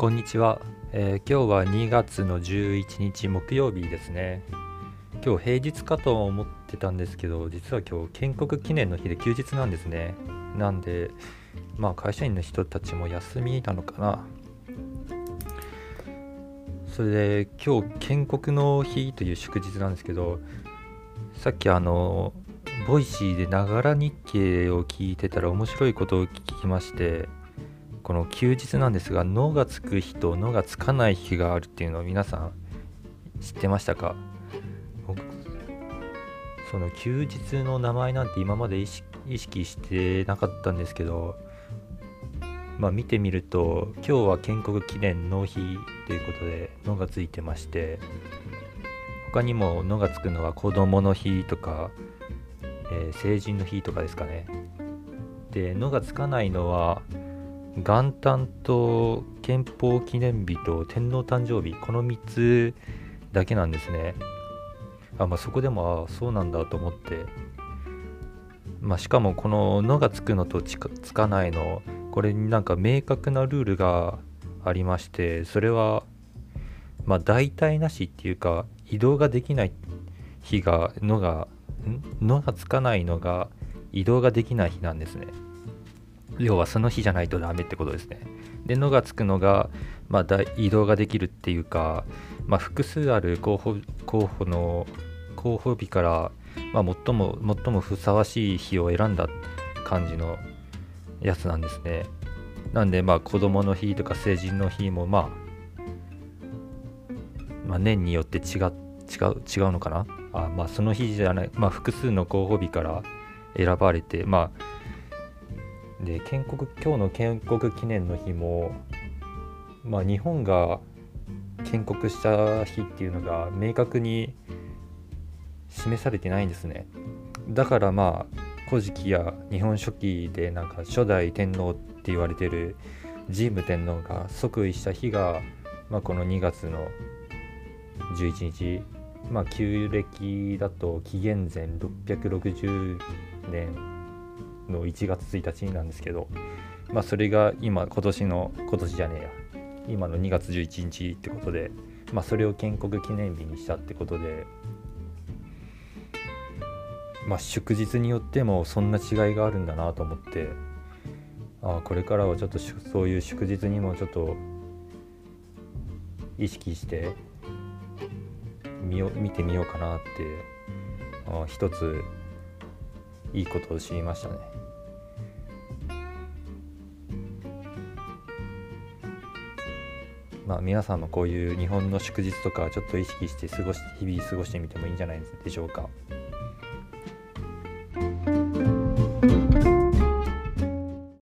こんにちは、えー今日は2月の11日木曜日ですね。今日平日かと思ってたんですけど実は今日建国記念の日で休日なんですね。なんでまあ会社員の人たちも休みなのかな。それで今日建国の日という祝日なんですけどさっきあの Voicy でながら日経を聞いてたら面白いことを聞きましてこの休日なんですが「の」がつく日と「の」がつかない日があるっていうのを皆さん知ってましたか？その休日の名前なんて今まで意識してなかったんですけどまあ見てみると今日は建国記念の日ということで「の」がついてまして他にも「の」がつくのは子供の日とか、えー成人の日とかですかね。で「の」がつかないのは元旦と憲法記念日と天皇誕生日この3つだけなんですね。あまあそこでもあそうなんだと思って。まあしかもこの「の」がつくのとつかないのこれになんか明確なルールがありましてそれはまあ代替なしっていうか移動ができない日が「の」がん「の」がつかないのが移動ができない日なんですね。要はその日じゃないとダメってことですね。で、のがつくのが、まあ、移動ができるっていうか、まあ、複数ある候補候補の候補日から、まあ、最も最もふさわしい日を選んだ感じのやつなんですね。なんで、まあ、子供の日とか成人の日も、まあ、まあ、年によって違う違う違うのかな？あ、まあ、その日じゃない、まあ、複数の候補日から選ばれて、まあ、で建国今日の建国記念の日も、まあ、日本が建国した日っていうのが明確に示されてないんですね。だからまあ「古事記」や「日本書紀」でなんか初代天皇って言われてる神武天皇が即位した日が、まあ、この2月の11日。まあ旧暦だと紀元前660年の1月1日なんですけど、まあ、それが今今年の今年じゃねえや。今の2月11日ってことで、まあ、それを建国記念日にしたってことで、まあ、祝日によってもそんな違いがあるんだなと思ってああこれからはちょっとそういう祝日にもちょっと意識して見よ見てみようかなってああ一ついいことを知りましたね。まあ皆さんもこういう日本の祝日とかちょっと意識して過ごし日々過ごしてみてもいいんじゃないでしょうか。